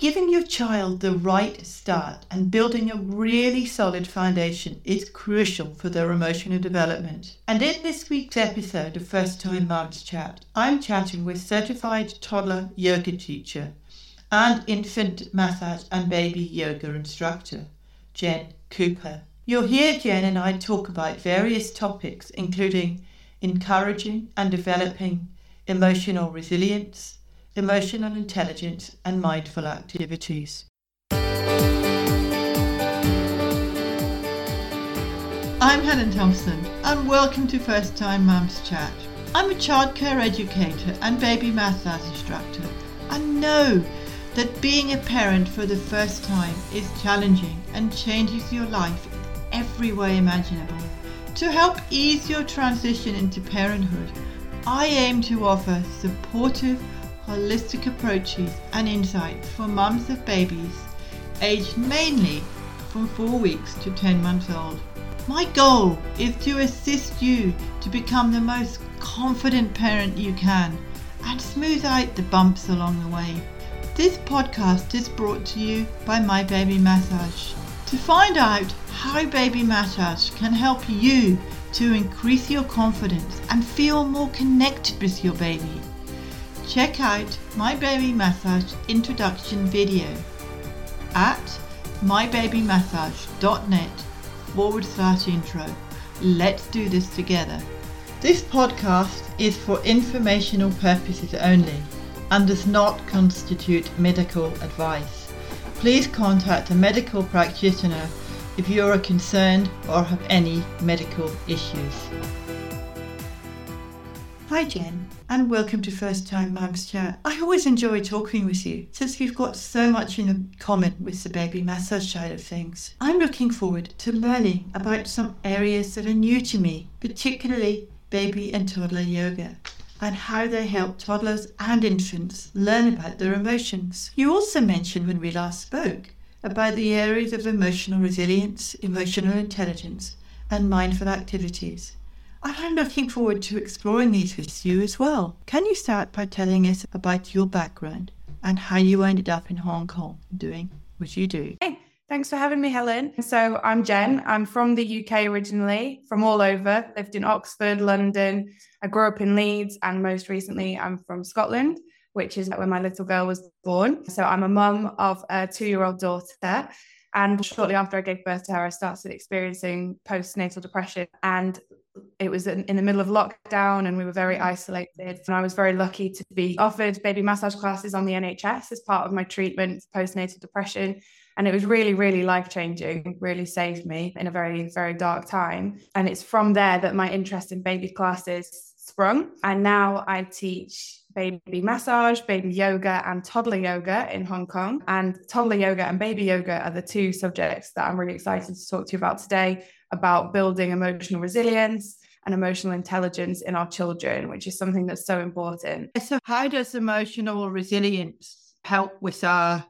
Giving your child the right start and building a really solid foundation is crucial for their emotional development. And in this week's episode of First Time Mums Chat, I'm chatting with certified toddler yoga teacher and infant massage and baby yoga instructor, Jen Cooper. You'll hear Jen and I talk about various topics, including encouraging and developing emotional resilience emotional intelligence, and mindful activities. I'm Helen Thompson, and welcome to First Time Mums Chat. I'm a childcare educator and baby math massage instructor. and know that being a parent for the first time is challenging and changes your life in every way imaginable. To help ease your transition into parenthood, I aim to offer supportive, holistic approaches and insights for mums of babies aged mainly from 4 weeks to 10 months old. My goal is to assist you to become the most confident parent you can and smooth out the bumps along the way. This podcast is brought to you by My Baby Massage. To find out how Baby Massage can help you to increase your confidence and feel more connected with your baby, check out My Baby Massage introduction video at mybabymassage.net forward slash intro. Let's do this together. This podcast is for informational purposes only and does not constitute medical advice. Please contact a medical practitioner if you are concerned or have any medical issues. Hi Jen and welcome to First Time Mums Chat. I always enjoy talking with you since we've got so much in common with the baby massage side of things. I'm looking forward to learning about some areas that are new to me, particularly baby and toddler yoga and how they help toddlers and infants learn about their emotions. You also mentioned when we last spoke about the areas of emotional resilience, emotional intelligence, and mindful activities. I'm looking forward to exploring these with you as well. Can you start by telling us about your background and how you ended up in Hong Kong doing what you do? Hey, thanks for having me, Helen. So I'm Jen. I'm from the UK originally, from all over. Lived in Oxford, London. I grew up in Leeds, and most recently, I'm from Scotland, which is where my little girl was born. So I'm a mum of a two-year-old daughter. And shortly after I gave birth to her, I started experiencing postnatal depression. And it was in, in, the middle of lockdown and we were very isolated. And I was very lucky to be offered baby massage classes on the NHS as part of my treatment for postnatal depression. And it was really, really life changing, really saved me in a very, very dark time. And it's from there that my interest in baby classes sprung. And now I teach baby massage, baby yoga, and toddler yoga in Hong Kong. And toddler yoga and baby yoga are the two subjects that I'm really excited to talk to you about today about building emotional resilience and emotional intelligence in our children, which is something that's so important. So, how does emotional resilience help with our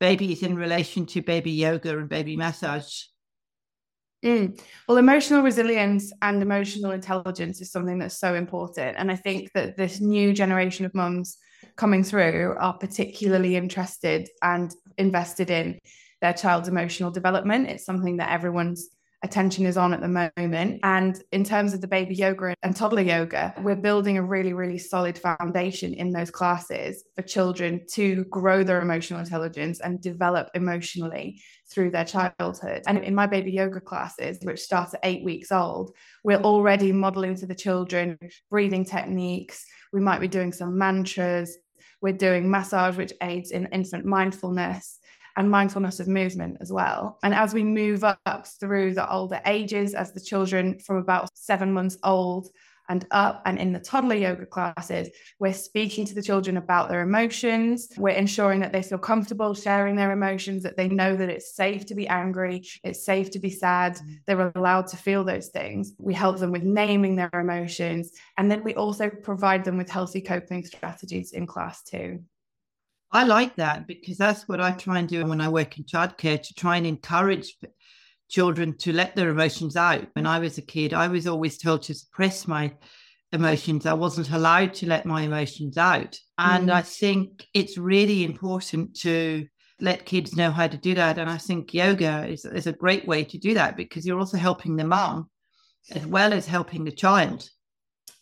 babies in relation to baby yoga and baby massage? Mm. Well, emotional resilience and emotional intelligence is something that's so important. And I think that this new generation of mums coming through are particularly interested and invested in their child's emotional development. It's something that everyone's attention is on at the moment. And in terms of the baby yoga and toddler yoga, we're building a really, really solid foundation in those classes for children to grow their emotional intelligence and develop emotionally through their childhood. And in my baby yoga classes, which start at eight weeks old, we're already modeling to the children breathing techniques. We might be doing some mantras. We're doing massage, which aids in infant mindfulness and mindfulness of movement as well. And as we move up through the older ages, as the children from about seven months old and up and in the toddler yoga classes we're speaking to the children about their emotions. We're ensuring that they feel comfortable sharing their emotions that they know that it's safe to be angry it's safe to be sad they're allowed to feel those things. We help them with naming their emotions and then we also provide them with healthy coping strategies in class too I like that because that's what I try and do when I work in childcare to try and encourage children to let their emotions out. When I was a kid, I was always told to suppress my emotions. I wasn't allowed to let my emotions out. And mm. I think it's really important to let kids know how to do that. And I think yoga is, is a great way to do that because you're also helping the mom as well as helping the child.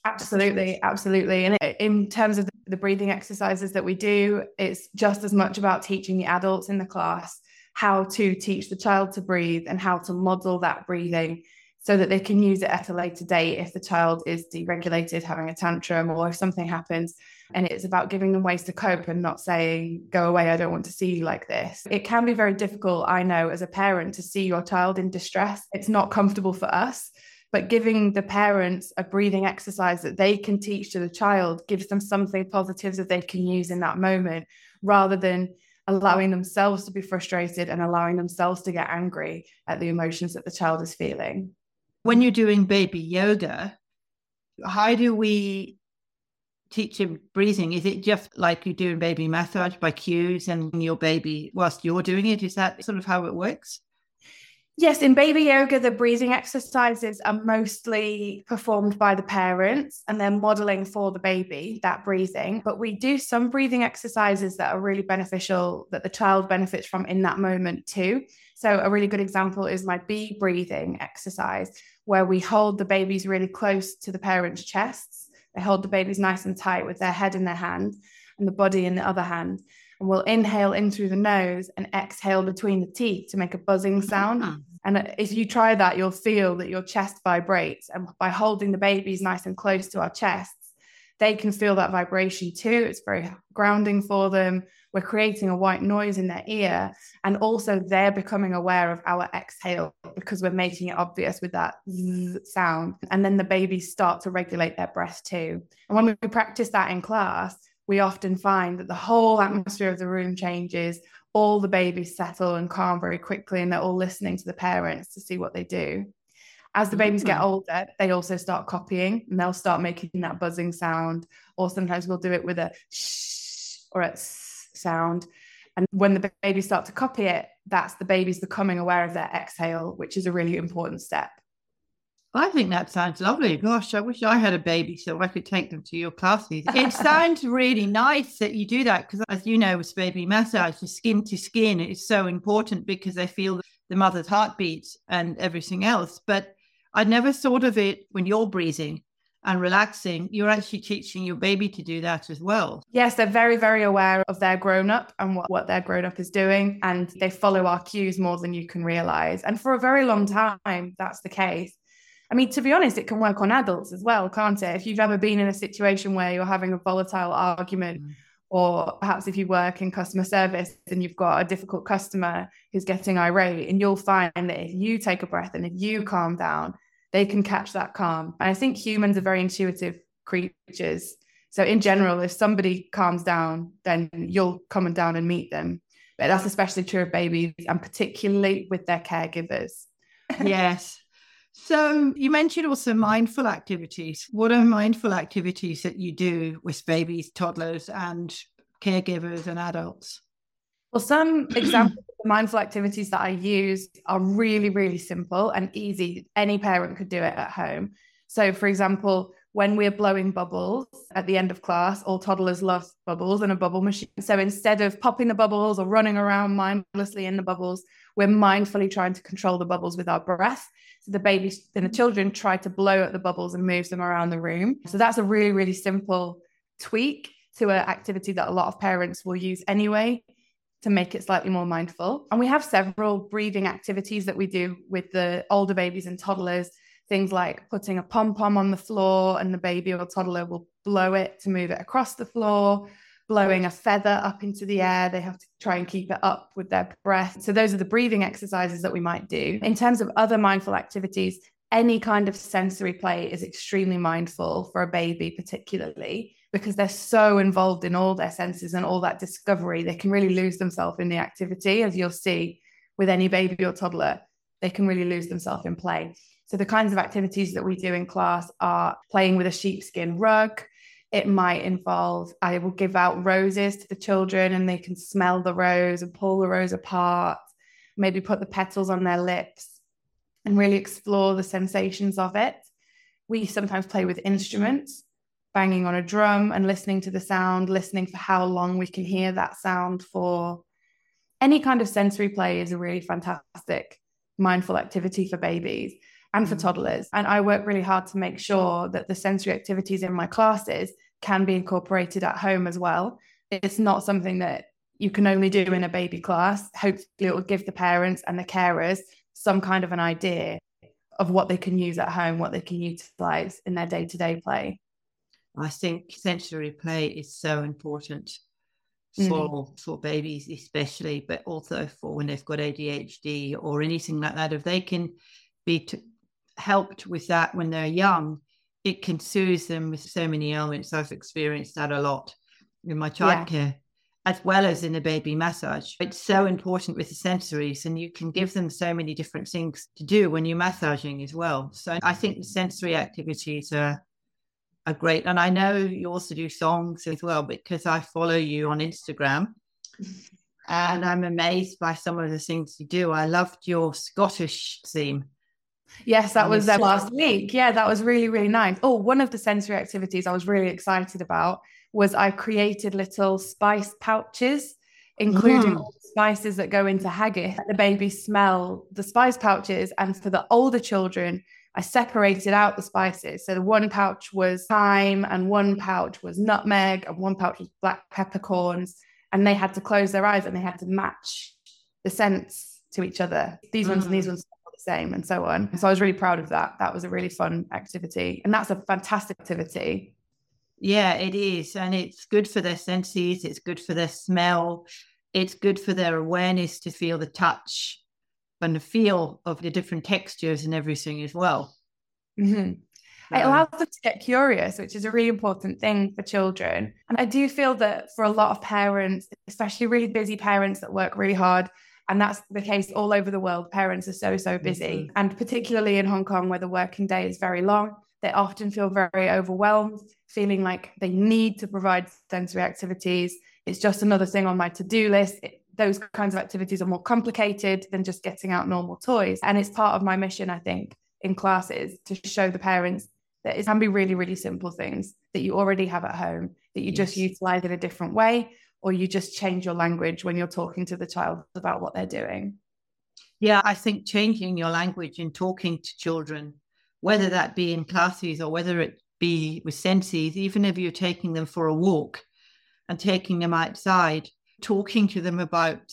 Absolutely, absolutely. And in terms of the breathing exercises that we do, it's just as much about teaching the adults in the class how to teach the child to breathe and how to model that breathing so that they can use it at a later date if the child is deregulated, having a tantrum, or if something happens. And it's about giving them ways to cope and not saying, go away, I don't want to see you like this. It can be very difficult, I know, as a parent to see your child in distress. It's not comfortable for us. But giving the parents a breathing exercise that they can teach to the child gives them something positive that they can use in that moment rather than allowing themselves to be frustrated and allowing themselves to get angry at the emotions that the child is feeling when you're doing baby yoga, how do we teach him breathing? Is it just like you do in baby massage by cues and your baby whilst you're doing it? Is that sort of how it works? Yes, in baby yoga, the breathing exercises are mostly performed by the parents and they're modeling for the baby that breathing. But we do some breathing exercises that are really beneficial that the child benefits from in that moment too. So, a really good example is my bee breathing exercise, where we hold the babies really close to the parents' chests. They hold the babies nice and tight with their head in their hand and the body in the other hand. And we'll inhale in through the nose and exhale between the teeth to make a buzzing sound. Ah. And if you try that, you'll feel that your chest vibrates. And by holding the babies nice and close to our chests, they can feel that vibration too. It's very grounding for them. We're creating a white noise in their ear. And also they're becoming aware of our exhale because we're making it obvious with that sound. And then the babies start to regulate their breath too. And when we practice that in class we often find that the whole atmosphere of the room changes all the babies settle and calm very quickly and they're all listening to the parents to see what they do as the babies get mm. older, they also start copying and they'll start making that buzzing sound. Or sometimes we'll do it with a shh or a sound. And when the babies start to copy it, that's the babies becoming aware of their exhale, which is a really important step. I think that sounds lovely. Gosh, I wish I had a baby so I could take them to your classes. It sounds really nice that you do that because, as you know, with baby massage, the skin to skin is so important because they feel the mother's heartbeat and everything else. But I never thought of it when you're breathing and relaxing, you're actually teaching your baby to do that as well. Yes, they're very, very aware of their grown up and what, what their grown up is doing. And they follow our cues more than you can realize. And for a very long time, that's the case. I mean, to be honest, it can work on adults as well, can't it? If you've ever been in a situation where you're having a volatile argument, mm. or perhaps if you work in customer service and you've got a difficult customer who's getting irate, and you'll find that if you take a breath and if you calm down, they can catch that calm. And I think humans are very intuitive creatures. So in general, if somebody calms down, then you'll come down and meet them. But that's especially true of babies and particularly with their caregivers. yes. So you mentioned also mindful activities. What are mindful activities that you do with babies, toddlers, and caregivers and adults? Well, some examples of mindful activities that I use are really, really simple and easy. Any parent could do it at home. So, for example, when we're blowing bubbles at the end of class, all toddlers love bubbles and a bubble machine. So instead of popping the bubbles or running around mindlessly in the bubbles, we're mindfully trying to control the bubbles with our breath. So the babies and the children try to blow at the bubbles and move them around the room. So that's a really, really simple tweak to an activity that a lot of parents will use anyway to make it slightly more mindful. And we have several breathing activities that we do with the older babies and toddlers. Things like putting a pom pom on the floor, and the baby or toddler will blow it to move it across the floor, blowing a feather up into the air. They have to try and keep it up with their breath. So, those are the breathing exercises that we might do. In terms of other mindful activities, any kind of sensory play is extremely mindful for a baby, particularly because they're so involved in all their senses and all that discovery, they can really lose themselves in the activity, as you'll see with any baby or toddler. They can really lose themselves in play. So, the kinds of activities that we do in class are playing with a sheepskin rug. It might involve, I will give out roses to the children and they can smell the rose and pull the rose apart, maybe put the petals on their lips and really explore the sensations of it. We sometimes play with instruments banging on a drum and listening to the sound, listening for how long we can hear that sound for. any kind of sensory play is a really fantastic mindful activity for babies and for mm. toddlers. And I work really hard to make sure that the sensory activities in my classes can be incorporated at home as well. It's not something that you can only do in a baby class. Hopefully, it will give the parents and the carers some kind of an idea of what they can use at home, what they can utilize in their day to day play. I think sensory play is so important for mm. for babies especially, but also for when they've got ADHD or anything like that. If they can be t- helped with that when they're young, it can soothe them with so many elements. I've experienced that a lot in my childcare. Yeah. As well as in the baby massage. It's so important with the sensories, and you can give them so many different things to do when you're massaging as well. So I think the sensory activities are are great. And I know you also do songs as well because I follow you on Instagram. And I'm amazed by some of the things you do. I loved your Scottish theme. Yes, that was uh, last week. Yeah, that was really, really nice. Oh, one of the sensory activities I was really excited about was I created little spice pouches, including mm. spices that go into haggis. The babies smell the spice pouches. And for the older children, I separated out the spices. So the one pouch was thyme, and one pouch was nutmeg, and one pouch was black peppercorns. And they had to close their eyes and they had to match the scents to each other. These mm. ones and these mm. ones the same, and so on. So I was really proud of that. That was a really fun activity, and that's a fantastic activity. Yeah, it is, and it's good for their senses. It's good for their smell. It's good for their awareness to feel the touch and the feel of the different textures and everything as well. Mm-hmm. It allows them to get curious, which is a really important thing for children. And I do feel that for a lot of parents, especially really busy parents that work really hard, and that's the case all over the world, parents are so, so busy. And particularly in Hong Kong, where the working day is very long, they often feel very overwhelmed, feeling like they need to provide sensory activities. It's just another thing on my to do list. It, those kinds of activities are more complicated than just getting out normal toys. And it's part of my mission, I think, in classes to show the parents that it can be really, really simple things that you already have at home that you yes. just utilize in a different way, or you just change your language when you're talking to the child about what they're doing. Yeah, I think changing your language in talking to children, whether that be in classes or whether it be with senses, even if you're taking them for a walk and taking them outside, talking to them about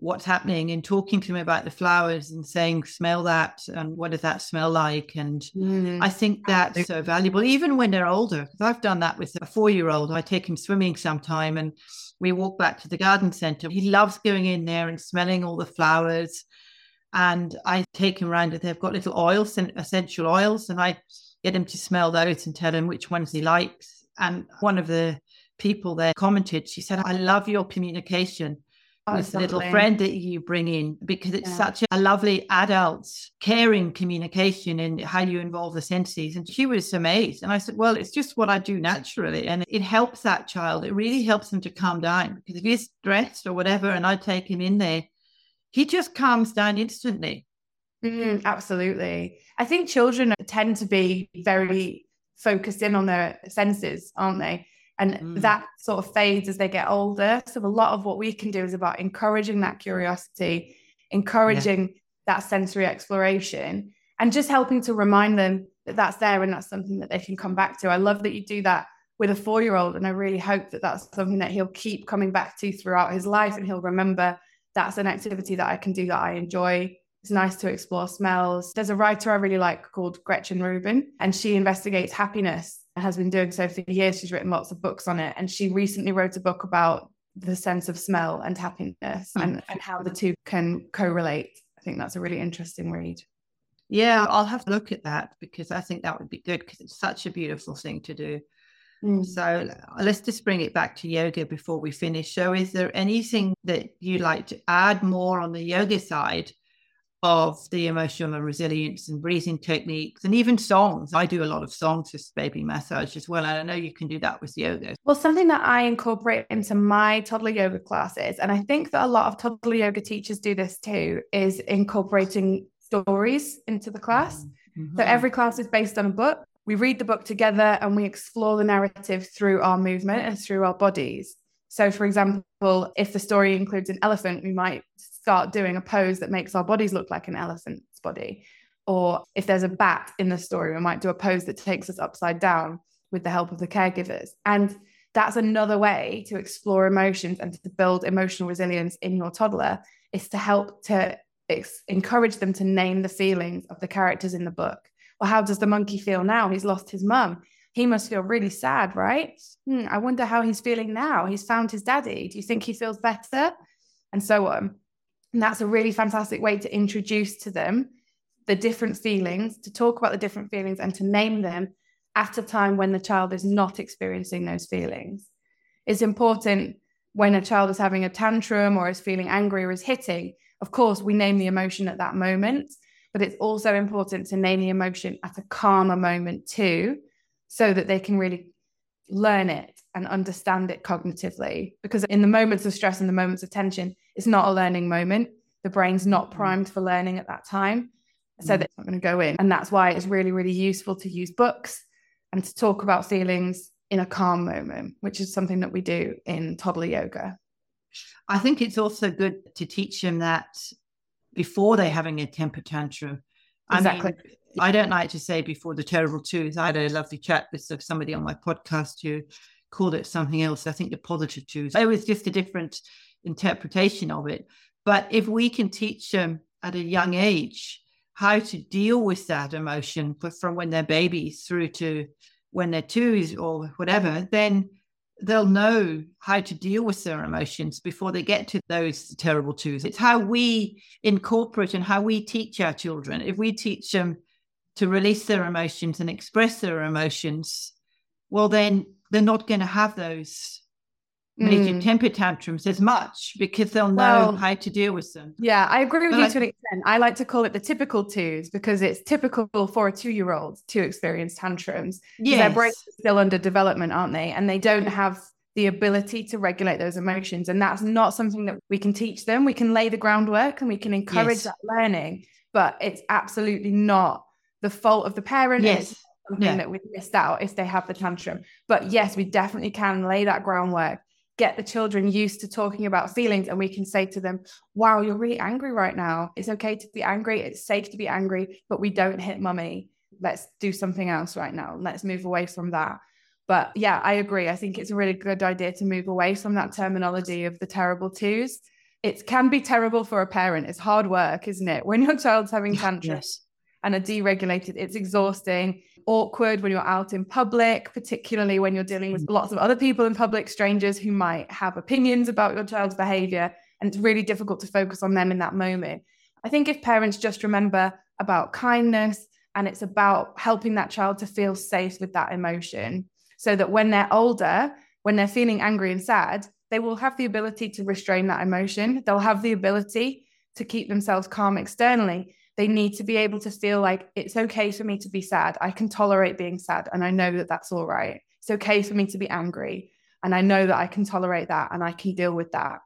what's happening and talking to them about the flowers and saying, smell that and what does that smell like? And mm. I think that's so valuable, even when they're older. Because I've done that with a four year old. I take him swimming sometime and we walk back to the garden center. He loves going in there and smelling all the flowers. And I take him around, they've got little oils and essential oils, and I get him to smell those and tell him which ones he likes. And one of the people there commented, she said, I love your communication oh, the little friend that you bring in because it's yeah. such a lovely adult caring communication and how you involve the senses. And she was amazed. And I said, Well, it's just what I do naturally. And it helps that child. It really helps them to calm down because if he's stressed or whatever, and I take him in there, he just calms down instantly. Mm, absolutely. I think children tend to be very focused in on their senses, aren't they? And mm. that sort of fades as they get older. So a lot of what we can do is about encouraging that curiosity, encouraging yeah. that sensory exploration, and just helping to remind them that that's there and that's something that they can come back to. I love that you do that with a four year old. And I really hope that that's something that he'll keep coming back to throughout his life and he'll remember that's an activity that I can do that I enjoy. It's nice to explore smells. There's a writer I really like called Gretchen Rubin, and she investigates happiness has been doing so for years. She's written lots of books on it. And she recently wrote a book about the sense of smell and happiness mm. and, and how the two can correlate. I think that's a really interesting read. Yeah, I'll have to look at that because I think that would be good because it's such a beautiful thing to do. Mm. So let's just bring it back to yoga before we finish. So, is there anything that you'd like to add more on the yoga side of the emotional and resilience and breathing techniques and even songs. I do a lot of songs with baby massage as well. And I know you can do that with yoga. Well, something that I incorporate into my toddler yoga classes, and I think that a lot of toddler yoga teachers do this too, is incorporating stories into the class. Mm-hmm. So every class is based on a book. We read the book together and we explore the narrative through our movement and through our bodies. So, for example, if the story includes an elephant, we might start doing a pose that makes our bodies look like an elephant's body. Or if there's a bat in the story, we might do a pose that takes us upside down with the help of the caregivers. And that's another way to explore emotions and to build emotional resilience in your toddler is to help to ex- encourage them to name the feelings of the characters in the book. Well, how does the monkey feel now? He's lost his mum. He must feel really sad, right? Hmm, I wonder how he's feeling now. He's found his daddy. Do you think he feels better? And so on. And that's a really fantastic way to introduce to them the different feelings, to talk about the different feelings and to name them at a time when the child is not experiencing those feelings. It's important when a child is having a tantrum or is feeling angry or is hitting. Of course, we name the emotion at that moment, but it's also important to name the emotion at a calmer moment too, so that they can really learn it and understand it cognitively. Because in the moments of stress and the moments of tension, it's not a learning moment. The brain's not mm. primed for learning at that time. So mm. that's not going to go in. And that's why it's really, really useful to use books and to talk about feelings in a calm moment, which is something that we do in toddler yoga. I think it's also good to teach them that before they're having a temper tantrum. Exactly. I, mean, I don't like to say before the terrible twos. I had a lovely chat with somebody on my podcast who called it something else. I think the positive twos. It was just a different interpretation of it. But if we can teach them at a young age how to deal with that emotion from when they're babies through to when they're twos or whatever, then they'll know how to deal with their emotions before they get to those terrible twos. It's how we incorporate and how we teach our children. If we teach them to release their emotions and express their emotions, well, then they're not going to have those major mm. temper tantrums as much because they'll know well, how to deal with them. Yeah, I agree with but you I, to an extent. I like to call it the typical twos because it's typical for a two year old to experience tantrums. Yes. Their brains are still under development, aren't they? And they don't have the ability to regulate those emotions. And that's not something that we can teach them. We can lay the groundwork and we can encourage yes. that learning, but it's absolutely not the fault of the parent. Yes. Something yeah. that we've missed out if they have the tantrum. But yes, we definitely can lay that groundwork get the children used to talking about feelings and we can say to them wow you're really angry right now it's okay to be angry it's safe to be angry but we don't hit mummy let's do something else right now let's move away from that but yeah i agree i think it's a really good idea to move away from that terminology of the terrible twos it can be terrible for a parent it's hard work isn't it when your child's having tantrums yes. And are deregulated it's exhausting awkward when you're out in public, particularly when you're dealing with lots of other people in public, strangers who might have opinions about your child's behavior. And it's really difficult to focus on them in that moment. I think if parents just remember about kindness and it's about helping that child to feel safe with that emotion, so that when they're older, when they're feeling angry and sad, they will have the ability to restrain that emotion. They'll have the ability to keep themselves calm externally they need to be able to feel like it's okay for me to be sad. I can tolerate being sad and I know that that's all right. It's okay for me to be angry and I know that I can tolerate that and I can deal with that.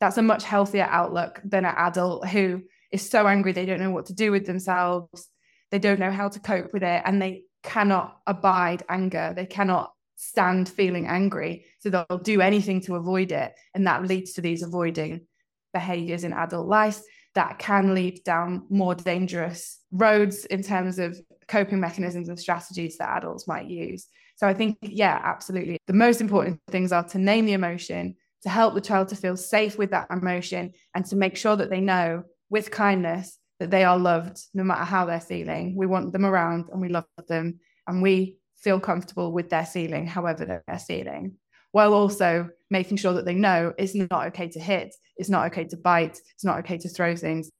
That's a much healthier outlook than an adult who is so angry they don't know what to do with themselves. They don't know how to cope with it and they cannot abide anger. They cannot stand feeling angry. So they'll do anything to avoid it. And that leads to these avoiding behaviors in adult life that can lead down more dangerous roads in terms of coping mechanisms and strategies that adults might use. So I think, yeah, absolutely. The most important things are to name the emotion, to help the child to feel safe with that emotion, and to make sure that they know with kindness that they are loved no matter how they're feeling. We want them around and we love them and we feel comfortable with their feeling, however they're feeling while also making sure that they know it's not okay to hit, it's not okay to bite, it's not okay to throw things,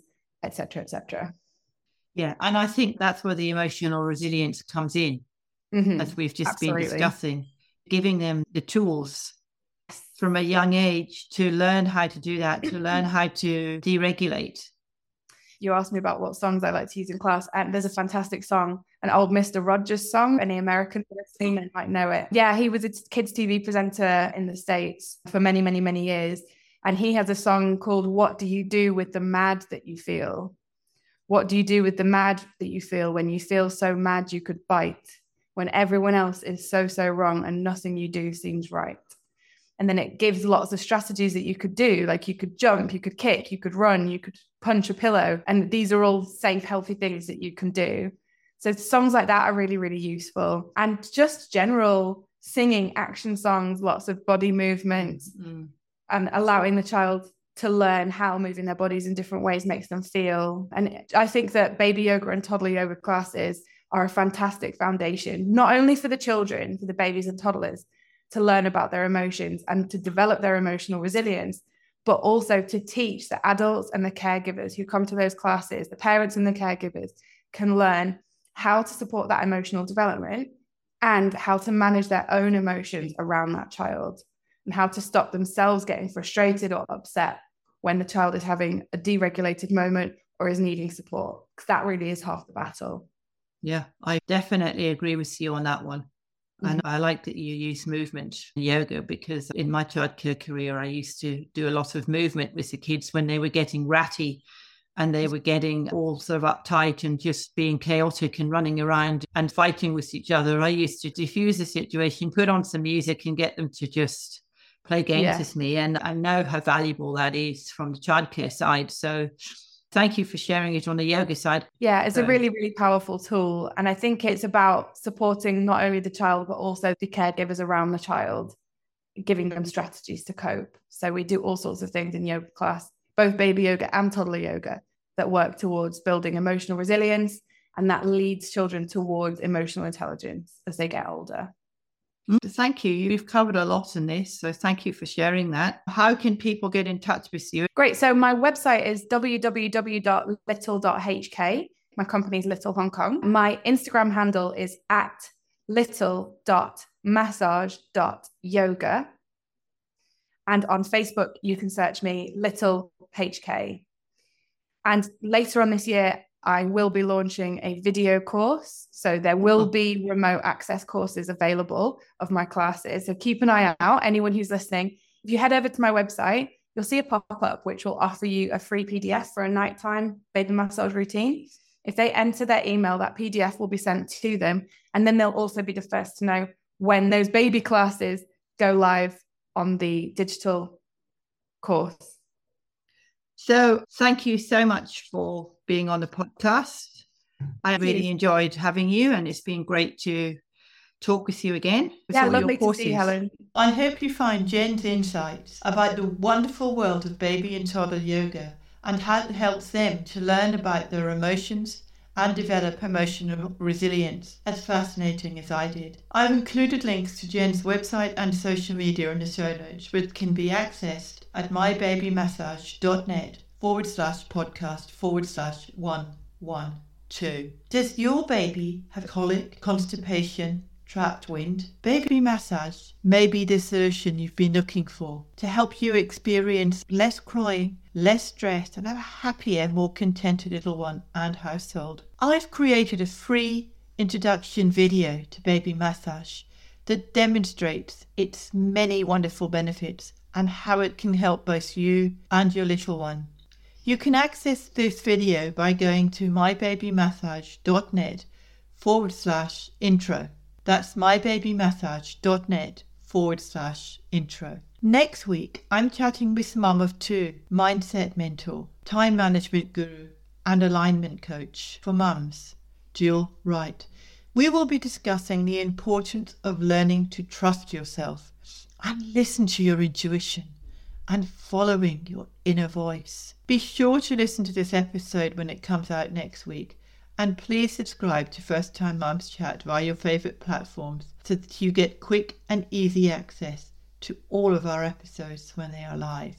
etc., etc. Yeah, and I think that's where the emotional resilience comes in, mm-hmm. as we've just Absolutely. been discussing, giving them the tools from a young age to learn how to do that, to learn how to deregulate you asked me about what songs I like to use in class, and there's a fantastic song, an old Mr. Rogers song. Any American listening might know it. Yeah, he was a kids' TV presenter in the States for many, many, many years. And he has a song called What Do You Do with the Mad That You Feel? What do you do with the mad that you feel when you feel so mad you could bite? When everyone else is so, so wrong and nothing you do seems right. And then it gives lots of strategies that you could do. Like you could jump, you could kick, you could run, you could punch a pillow. And these are all safe, healthy things that you can do. So songs like that are really, really useful. And just general singing action songs, lots of body movements, mm. and allowing the child to learn how moving their bodies in different ways makes them feel. And I think that baby yoga and toddler yoga classes are a fantastic foundation, not only for the children, for the babies and toddlers, to learn about their emotions and to develop their emotional resilience, but also to teach the adults and the caregivers who come to those classes, the parents and the caregivers can learn how to support that emotional development and how to manage their own emotions around that child and how to stop themselves getting frustrated or upset when the child is having a deregulated moment or is needing support because that really is half the battle. Yeah i definitely agree with you on that one. Mm-hmm. and I like that you use movement yoga because in my childcare career, I used to do a lot of movement with the kids when they were getting ratty and they were getting all sort of uptight and just being chaotic and running around and fighting with each other. I used to diffuse the situation, put on some music and get them to just play games yeah. with me. And I know how valuable that is from the childcare side. So thank you for sharing it on the yoga side. Yeah, it's a really, really powerful tool. And I think it's about supporting not only the child, but also the caregivers around the child, giving them strategies to cope. So we do all sorts of things in yoga class, both baby yoga and toddler yoga, that work towards building emotional resilience. And that leads children towards emotional intelligence as they get older. Mm, thank you. You've covered a lot in this. So thank you for sharing that. How can people get in touch with you? Great. So my website is www.little.hk. My company is Little Hong Kong. My Instagram handle is at little.massage.yoga. And on Facebook, you can search me Little HK. And later on this year, I will be launching a video course. So there will oh. be remote access courses available of my classes. So keep an eye out. Anyone who's listening, if you head over to my website, you'll see a pop up which will offer you a free PDF for a nighttime baby massage routine. If they enter their email, that PDF will be sent to them. And then they'll also be the first to know when those baby classes go live on the digital course. So, thank you so much for being on the podcast. I really enjoyed having you, and it's been great to talk with you again. Yeah, lovely to see you, Helen. I hope you find Jen's insights about the wonderful world of baby and toddler yoga and how it helps them to learn about their emotions and develop emotional resilience as fascinating as I did. I've included links to Jen's website and social media in the show notes, which can be accessed at mybabymassage.net forward slash podcast forward slash one one two. Does your baby have colic, constipation, trapped wind? Baby massage may be the solution you've been looking for to help you experience less crying, less stress, and have a happier, more contented little one and household. I've created a free introduction video to baby massage that demonstrates its many wonderful benefits and how it can help both you and your little one. You can access this video by going to mybabymassage.net forward slash intro. That's mybabymassage.net forward slash intro. Next week, I'm chatting with mum of two, mindset mentor, time management guru, and alignment coach for mums, Jill Wright. We will be discussing the importance of learning to trust yourself and listen to your intuition and following your inner voice. Be sure to listen to this episode when it comes out next week. And please subscribe to First Time Mums Chat via your favourite platforms so that you get quick and easy access to all of our episodes when they are live.